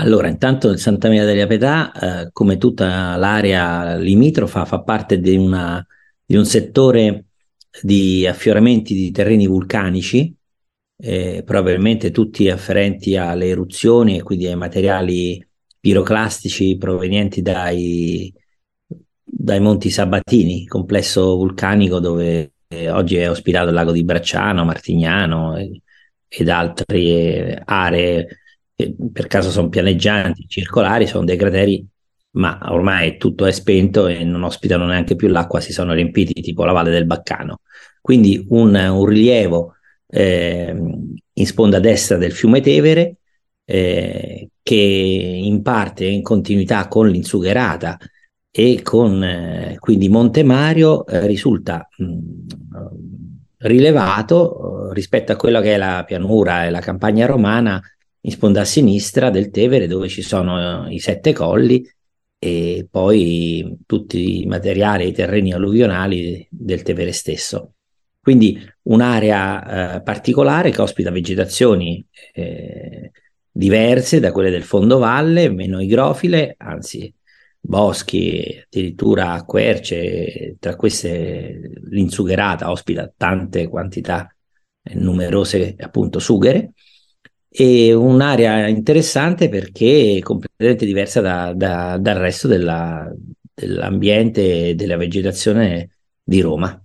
Allora, intanto il Santa Maria della Pietà, eh, come tutta l'area limitrofa, fa parte di, una, di, un settore di affioramenti di terreni vulcanici, eh, probabilmente tutti afferenti alle eruzioni e quindi ai materiali piroclastici provenienti dai, dai Monti Sabatini, complesso vulcanico dove eh, oggi è ospitato il lago di Bracciano, Martignano eh, ed altre aree per caso sono pianeggianti, circolari, sono dei crateri, ma ormai tutto è spento e non ospitano neanche più l'acqua, si sono riempiti tipo la valle del Baccano. Quindi un, un rilievo eh, in sponda destra del fiume Tevere eh, che in parte è in continuità con l'insugherata e con eh, quindi Monte Mario eh, risulta mh, rilevato eh, rispetto a quella che è la pianura e la campagna romana in sponda a sinistra del Tevere dove ci sono eh, i sette colli e poi tutti i materiali, i terreni alluvionali del Tevere stesso. Quindi un'area eh, particolare che ospita vegetazioni eh, diverse da quelle del fondovalle, meno igrofile, anzi boschi, addirittura querce, tra queste l'insugherata ospita tante quantità numerose appunto sughere e un'area interessante perché è completamente diversa da, da, dal resto della, dell'ambiente e della vegetazione di Roma.